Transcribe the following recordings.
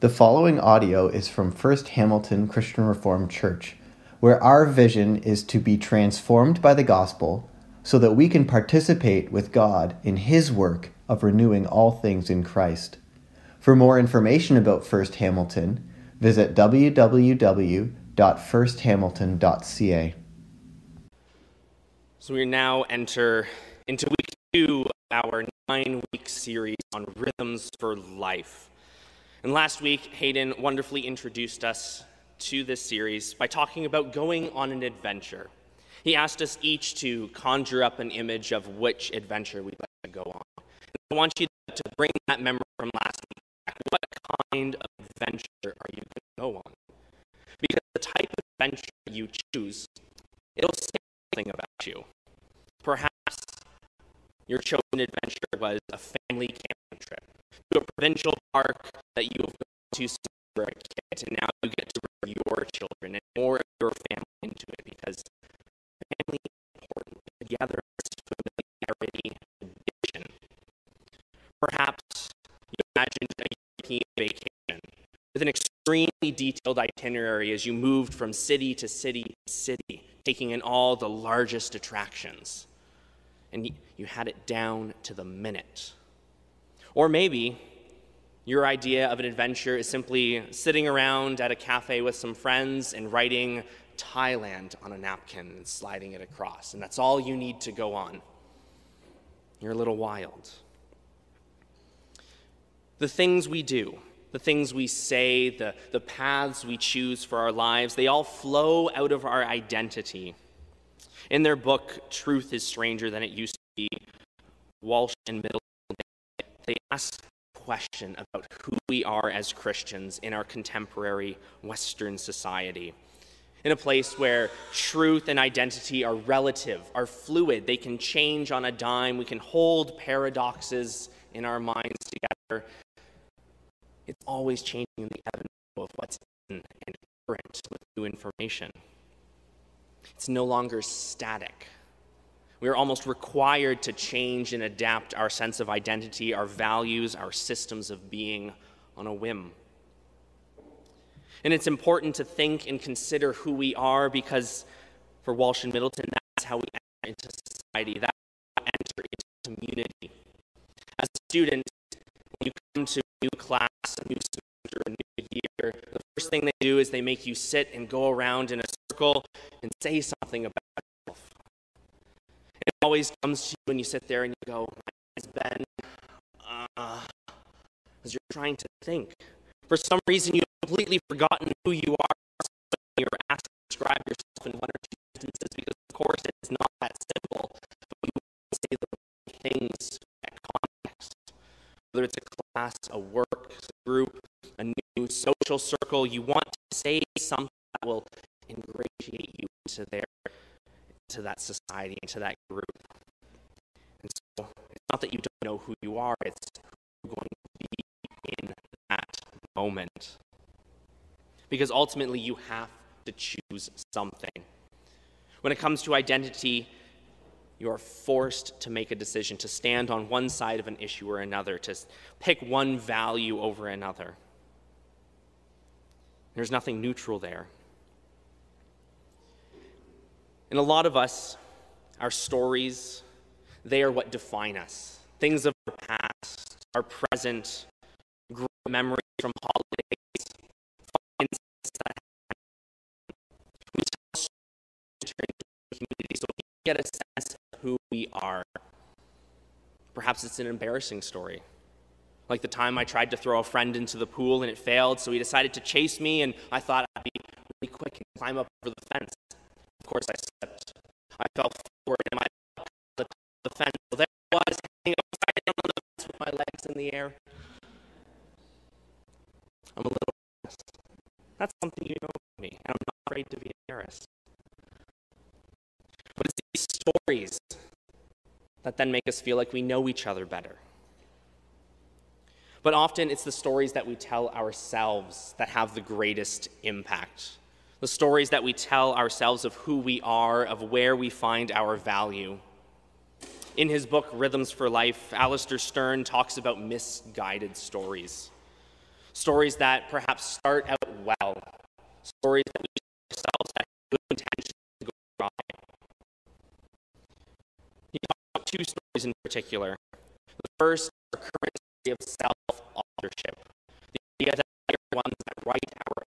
The following audio is from First Hamilton Christian Reformed Church, where our vision is to be transformed by the gospel so that we can participate with God in His work of renewing all things in Christ. For more information about First Hamilton, visit www.firsthamilton.ca. So we now enter into week two of our nine week series on rhythms for life. And last week, Hayden wonderfully introduced us to this series by talking about going on an adventure. He asked us each to conjure up an image of which adventure we'd like to go on. And I want you to bring that memory from last week back. What kind of adventure are you going to go on? Because the type of adventure you choose, it'll say something about you. Perhaps your chosen adventure was a family camping trip to a provincial park that you have gone to were a kid, and now you get to bring your children and more of your family into it because family is important. Together, familiarity, addiction. Perhaps you imagined a European vacation with an extremely detailed itinerary as you moved from city to city to city, taking in all the largest attractions. And you had it down to the minute. Or maybe your idea of an adventure is simply sitting around at a cafe with some friends and writing Thailand on a napkin and sliding it across, and that's all you need to go on. You're a little wild. The things we do, the things we say, the, the paths we choose for our lives, they all flow out of our identity. In their book, Truth is Stranger Than It Used to Be, Walsh and Middleton, they ask question about who we are as Christians in our contemporary Western society. In a place where truth and identity are relative, are fluid, they can change on a dime, we can hold paradoxes in our minds together. It's always changing the evidence of what's in and current with new information. It's no longer static. We are almost required to change and adapt our sense of identity, our values, our systems of being on a whim. And it's important to think and consider who we are because for Walsh and Middleton, that's how we enter into society, that's how we enter into community. As a student, when you come to a new class, a new semester, a new year, the first thing they do is they make you sit and go around in a circle and say something about always comes to you when you sit there and you go, My name's Ben, uh, you're trying to think. For some reason, you've completely forgotten who you are. You're asked to describe yourself in one or two sentences because, of course, it's not that simple. But you to say the things at context. Whether it's a class, a work a group, a new social circle, you want to say something that will ingratiate you into their to that society, and to that group. And so it's not that you don't know who you are, it's who you're going to be in that moment. Because ultimately, you have to choose something. When it comes to identity, you are forced to make a decision to stand on one side of an issue or another, to pick one value over another. There's nothing neutral there. And a lot of us, our stories, they are what define us. Things of our past, our present, great memories from holidays, fun that We tell community so we get a sense of who we are. Perhaps it's an embarrassing story. Like the time I tried to throw a friend into the pool and it failed, so he decided to chase me, and I thought I'd be really quick and climb up over the fence course, I slipped. I fell forward and my the, the fence. So there I was, hanging upside down on the fence with my legs in the air. I'm a little embarrassed. That's something you know about me, and I'm not afraid to be embarrassed. But it's these stories that then make us feel like we know each other better. But often it's the stories that we tell ourselves that have the greatest impact the stories that we tell ourselves of who we are, of where we find our value. In his book, Rhythms for Life, Alastair Sterne talks about misguided stories. Stories that perhaps start out well, stories that we ourselves have good intentions to go wrong. He talks about two stories in particular. The first, our current story of self-authorship, the idea that we are ones that write our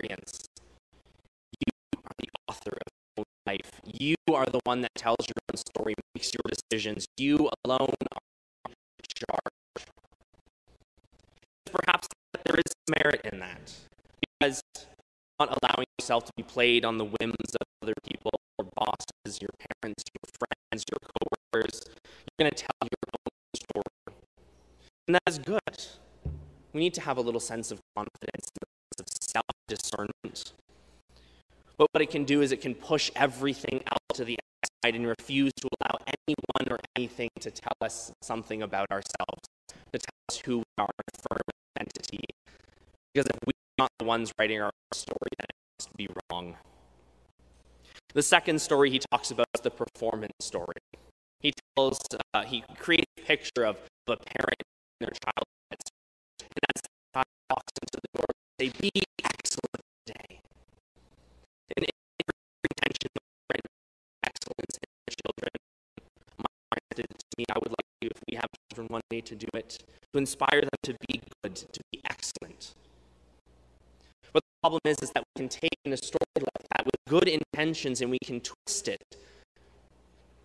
experience. You are the author of your own life. You are the one that tells your own story, makes your decisions. You alone are in charge. Perhaps there is merit in that because not allowing yourself to be played on the whims of other people, your bosses, your parents, your friends, your coworkers. You're going to tell your own story. And that is good. We need to have a little sense of confidence, a sense of self discernment. But what it can do is it can push everything out to the outside and refuse to allow anyone or anything to tell us something about ourselves, to tell us who we are, affirm identity. Because if we're not the ones writing our story, then it must be wrong. The second story he talks about is the performance story. He tells, uh, he creates a picture of the parent and their child, and that's how he walks into the door say, "Be excellent today." And every intention of excellence in the children, my parents did it to me. I would like you, if we have children one day, to do it to inspire them to be good, to be excellent. But the problem is, is that we can take in a story like that with good intentions and we can twist it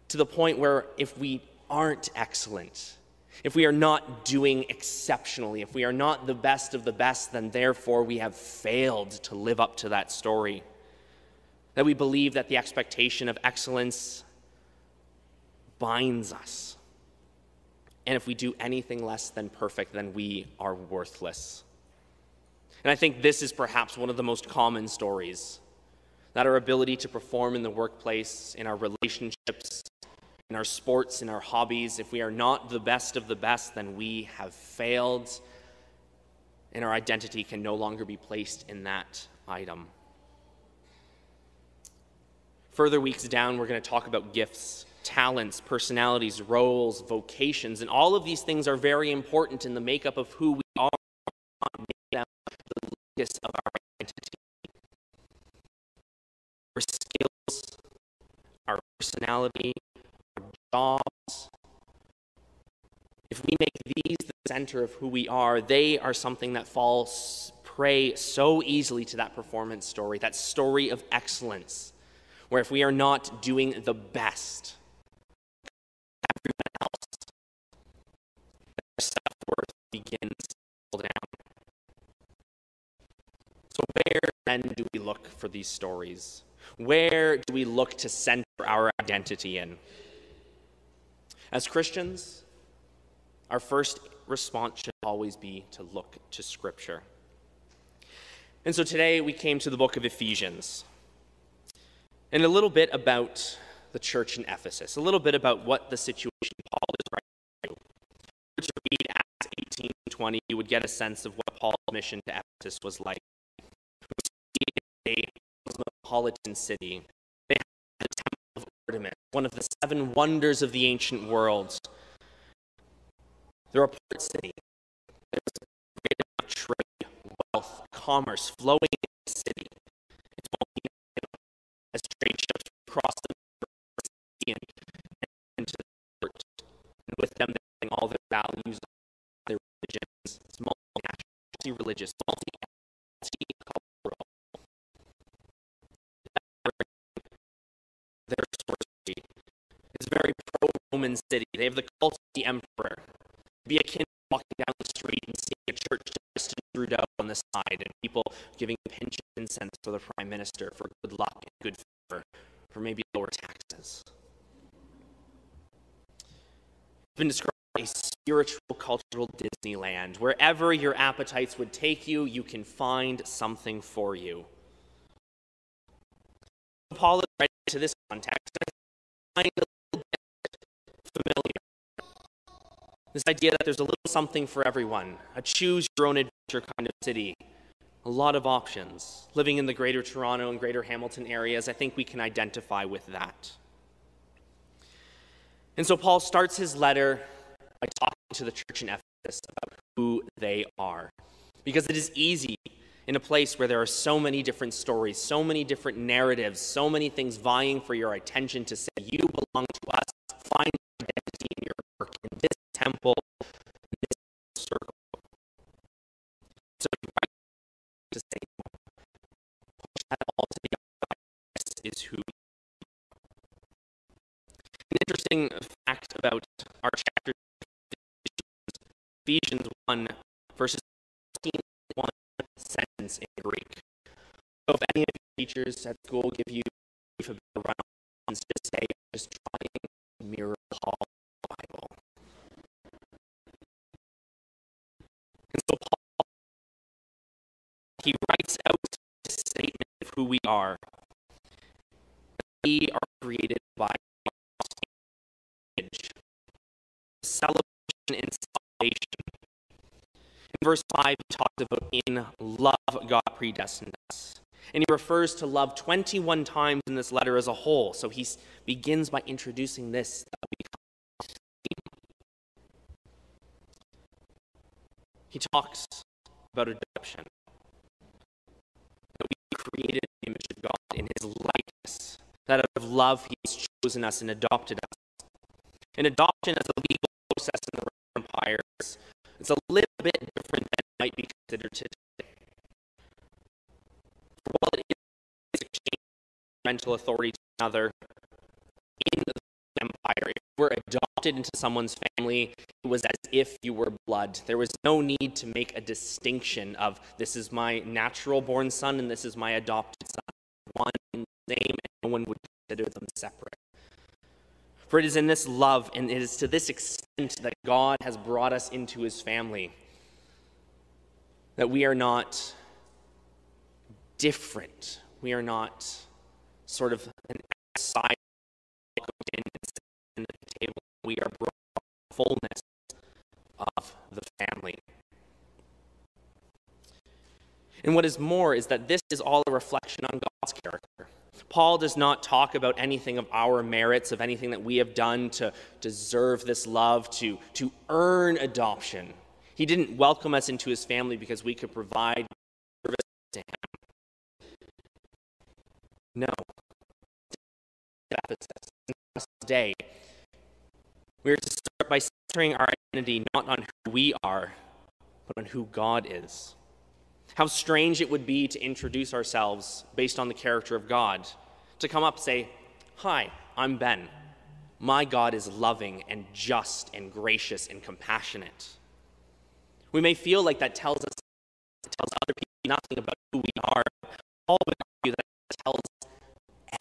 to the point where if we aren't excellent, if we are not doing exceptionally, if we are not the best of the best, then therefore we have failed to live up to that story. That we believe that the expectation of excellence binds us. And if we do anything less than perfect, then we are worthless. And I think this is perhaps one of the most common stories that our ability to perform in the workplace, in our relationships, in our sports, in our hobbies, if we are not the best of the best, then we have failed, and our identity can no longer be placed in that item. Further weeks down, we're going to talk about gifts, talents, personalities, roles, vocations, and all of these things are very important in the makeup of who we are, make them the locus of our identity. Our skills, our personality, our jobs. If we make these the center of who we are, they are something that falls prey so easily to that performance story, that story of excellence, where if we are not doing the best, begins to fall down. So, where then do we look for these stories? Where do we look to center our identity in? As Christians, our first response should always be to look to Scripture. And so today we came to the book of Ephesians. And a little bit about the church in Ephesus, a little bit about what the situation 20, you would get a sense of what Paul's mission to Ephesus was like. A cosmopolitan city. They had the Temple of Artemis, one of the seven wonders of the ancient world. They're a port city. There's great trade, wealth, commerce flowing in the city. It's multinational as trade ships cross the and into the port. And with them, they bring all their values, multi-religious, multi-cultural. Their sorcery is very pro-Roman city. They have the cult of the emperor. Be akin to walking down the street and seeing a church of Justin Trudeau on the side and people giving pinch incense for the prime minister for good luck and good favor, for maybe lower taxes. It's been described spiritual cultural Disneyland. Wherever your appetites would take you, you can find something for you. Paul is to this context. I find a little bit familiar. This idea that there's a little something for everyone, a choose your own adventure kind of city. A lot of options. Living in the greater Toronto and greater Hamilton areas, I think we can identify with that. And so Paul starts his letter by talking to the church in Ephesus about who they are. Because it is easy in a place where there are so many different stories, so many different narratives, so many things vying for your attention to say, You belong to us, find identity in your work, in this temple, in this circle. Is who an interesting fact about Ephesians 1, verses 15 one sentence in Greek. So if any of your teachers at school give you a brief about just say, just trying to mirror Paul Bible. And so Paul, he writes out this statement of who we are. We are created by image. Celebration and salvation. In verse 5, he talks about in love God predestined us. And he refers to love 21 times in this letter as a whole. So he begins by introducing this He talks about adoption. That we created the image of God in his likeness. That out of love he has chosen us and adopted us. And adoption as a legal process Is it's a little bit different than might be considered today. For while it is exchange parental authority to another in the empire, if you were adopted into someone's family, it was as if you were blood. There was no need to make a distinction of this is my natural born son and this is my adopted son. One same, and no one would consider them separate. For it is in this love and it is to this extent that God has brought us into his family that we are not different. We are not sort of an outside the table. We are brought fullness of the family. And what is more is that this is all a reflection on God's character. Paul does not talk about anything of our merits, of anything that we have done to deserve this love, to, to earn adoption. He didn't welcome us into his family because we could provide service to him. No. Today, we are to start by centering our identity not on who we are, but on who God is. How strange it would be to introduce ourselves based on the character of God. To come up say, Hi, I'm Ben. My God is loving and just and gracious and compassionate. We may feel like that tells us, tells other people nothing about who we are. Would argue that tells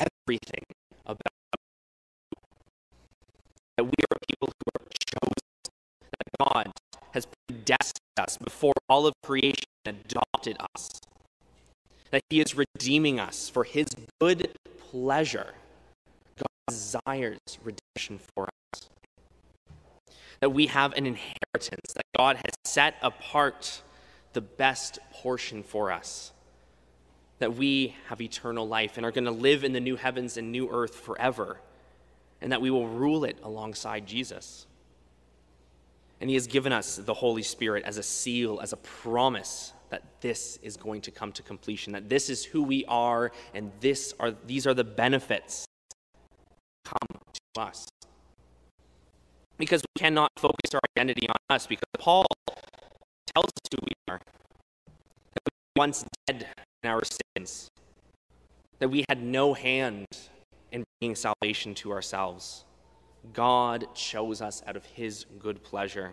everything about that we are people who are chosen, that God has predestined us before all of creation adopted us, that He is redeeming us for His good pleasure. God desires redemption for us. That we have an inheritance, that God has set apart the best portion for us. That we have eternal life and are going to live in the new heavens and new earth forever, and that we will rule it alongside Jesus. And He has given us the Holy Spirit as a seal, as a promise that this is going to come to completion, that this is who we are, and this are, these are the benefits come to us. Because we cannot focus our identity on us, because Paul tells us who we are. That we were once dead in our sins, that we had no hand in bringing salvation to ourselves. God chose us out of his good pleasure.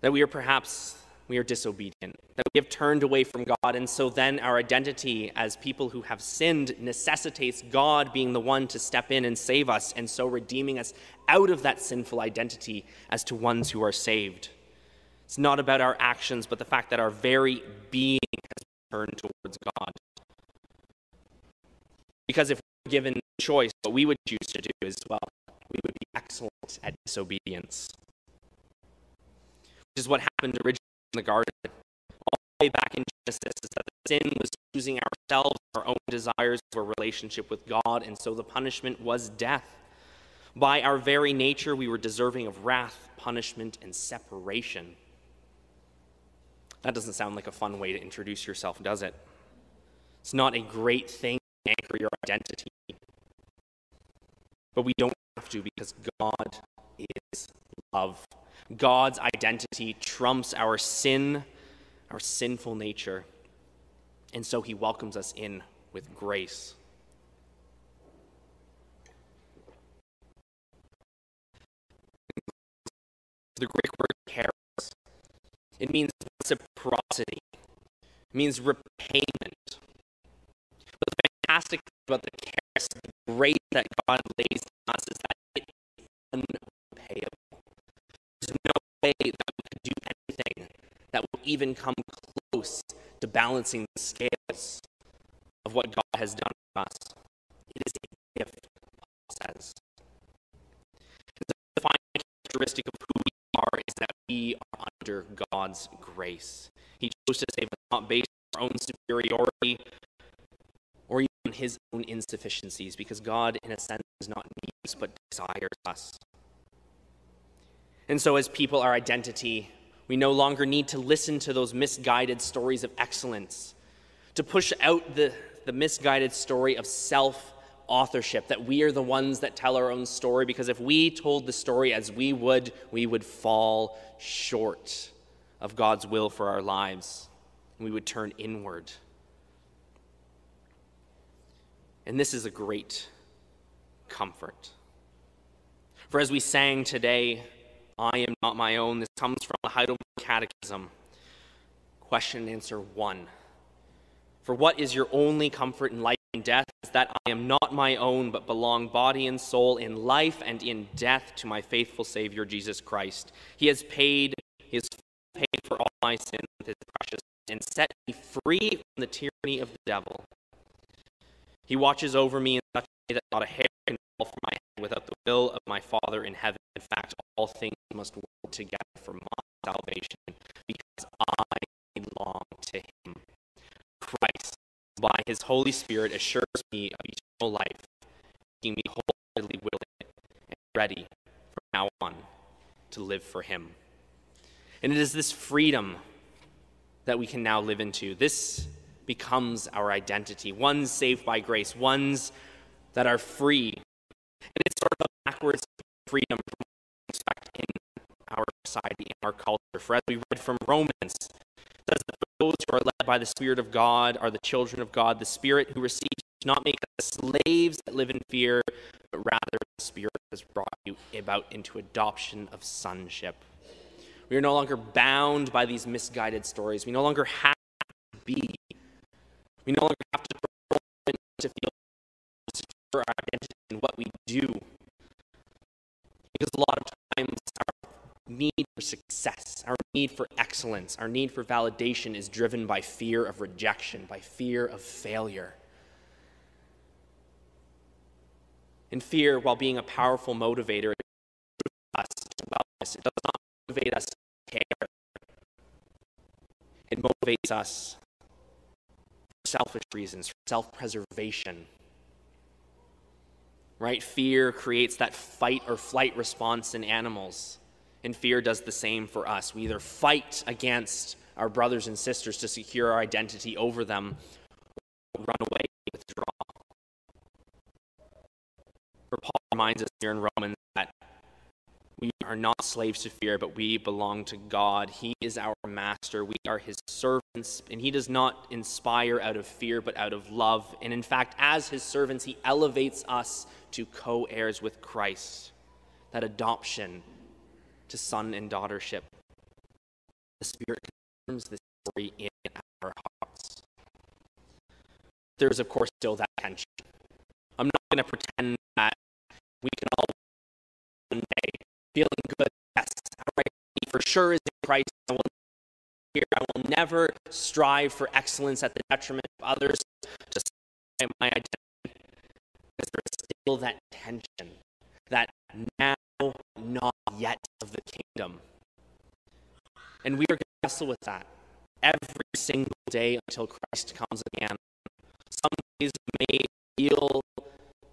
That we are perhaps we are disobedient, that we have turned away from God, and so then our identity as people who have sinned necessitates God being the one to step in and save us, and so redeeming us out of that sinful identity as to ones who are saved. It's not about our actions, but the fact that our very being has turned towards God. Because if given choice, what we would choose to do as well, we would be excellent at disobedience. Which is what happened originally in the garden. All the way back in Genesis is that the sin was choosing ourselves, our own desires, for relationship with God, and so the punishment was death. By our very nature, we were deserving of wrath, punishment, and separation. That doesn't sound like a fun way to introduce yourself, does it? It's not a great thing anchor your identity. But we don't have to because God is love. God's identity trumps our sin, our sinful nature. And so he welcomes us in with grace. The Greek word charis. It means reciprocity. It means repayment. Fantastic about the charis, the grace that God lays on us is that it is unpayable. There's no way that we could do anything that will even come close to balancing the scales of what God has done for us. It is a gift, Paul says. The defining characteristic of who we are is that we are under God's grace. He chose to save us not based on our own superiority his own insufficiencies, because God, in a sense, does not need us but desires us. And so, as people, our identity, we no longer need to listen to those misguided stories of excellence, to push out the, the misguided story of self authorship, that we are the ones that tell our own story, because if we told the story as we would, we would fall short of God's will for our lives. We would turn inward. And this is a great comfort. For as we sang today, I am not my own, this comes from the Heidelberg Catechism. Question and answer one. For what is your only comfort in life and death is that I am not my own, but belong body and soul in life and in death to my faithful Savior Jesus Christ. He has paid, he has paid for all my sins with his precious and set me free from the tyranny of the devil. He watches over me in such a way that not a hair can fall from my head without the will of my Father in heaven. In fact, all things must work together for my salvation because I belong to Him. Christ, by His Holy Spirit, assures me of eternal life, making me wholeheartedly willing and ready from now on to live for Him. And it is this freedom that we can now live into. This becomes our identity. Ones saved by grace, ones that are free. And it's sort of a backwards freedom from in our society, in our culture. For as we read from Romans, it says that those who are led by the Spirit of God are the children of God. The Spirit who receives does not make us slaves that live in fear, but rather the Spirit has brought you about into adoption of sonship. We are no longer bound by these misguided stories. We no longer have we no longer have to to feel secure our identity in what we do. Because a lot of times our need for success, our need for excellence, our need for validation is driven by fear of rejection, by fear of failure. And fear, while being a powerful motivator, us to wellness. It does not motivate us to care. It motivates us selfish reasons, for self preservation. Right? Fear creates that fight or flight response in animals. And fear does the same for us. We either fight against our brothers and sisters to secure our identity over them, or run away, withdraw. For Paul reminds us here in Romans that we are not slaves to fear, but we belong to God. He is our master. We are his servants, and he does not inspire out of fear, but out of love. And in fact, as his servants, he elevates us to co heirs with Christ. That adoption to son and daughtership. The Spirit confirms this story in our hearts. There's, of course, still that tension. I'm not going to pretend that we can all good. Yes. For sure is in Christ. I will, here, I will never strive for excellence at the detriment of others. Just my identity. Because there's still that tension, that now, not yet of the kingdom. And we are going to wrestle with that every single day until Christ comes again. Some days may feel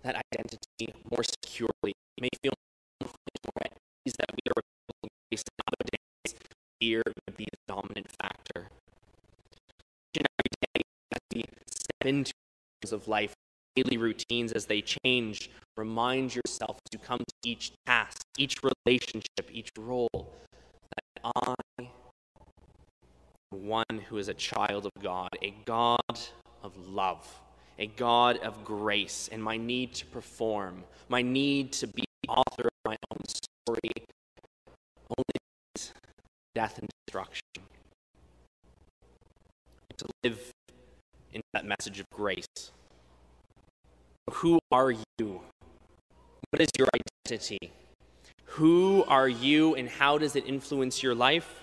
that identity more securely. May feel that we are grace nowadays, fear would be the dominant factor. Every day, we step into of life, daily routines as they change, remind yourself as you come to each task, each relationship, each role, that I am one who is a child of God, a God of love, a God of grace, and my need to perform, my need to be author of my own only death and destruction. To live in that message of grace. Who are you? What is your identity? Who are you and how does it influence your life?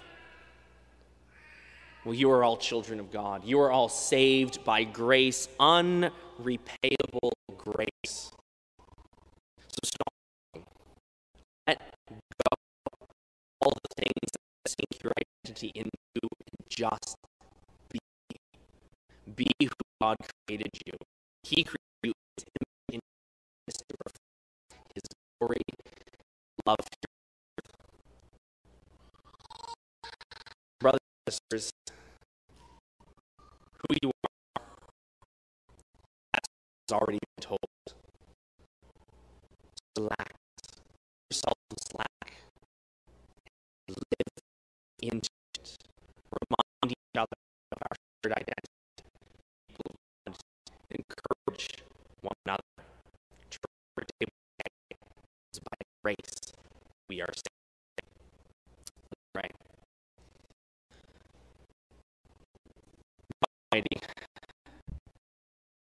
Well, you are all children of God. You are all saved by grace, unrepayable grace. So stop. Let go all the things that sink identity into and just be. Be who God created you. He created you in His His glory, love. Brothers and sisters, who you are, that's already been told. Slack. Identity. Encourage one another. by grace we are saved. Right. Almighty,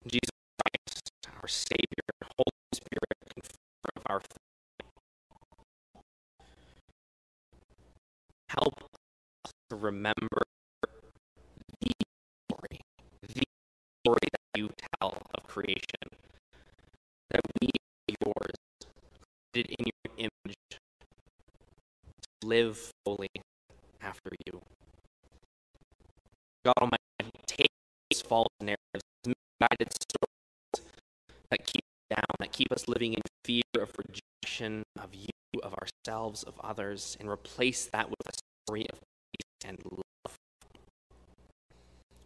Jesus Christ, our Savior, Holy Spirit, confirm our faith. Help us to remember the story, the story that you tell of creation, that we are yours, created in your image, to live fully after you. God Almighty, take these false narratives, misguided stories that keep us down, that keep us living in fear of rejection of you, of ourselves, of others, and replace that with a story of peace and love.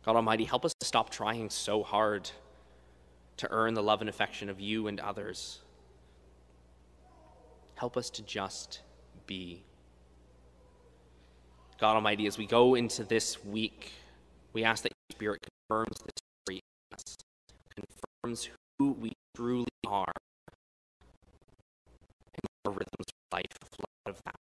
God Almighty, help us to stop trying so hard to earn the love and affection of you and others. Help us to just be. God Almighty, as we go into this week, we ask that your Spirit confirms the story in us, confirms who we truly are, and our rhythms of life flood of that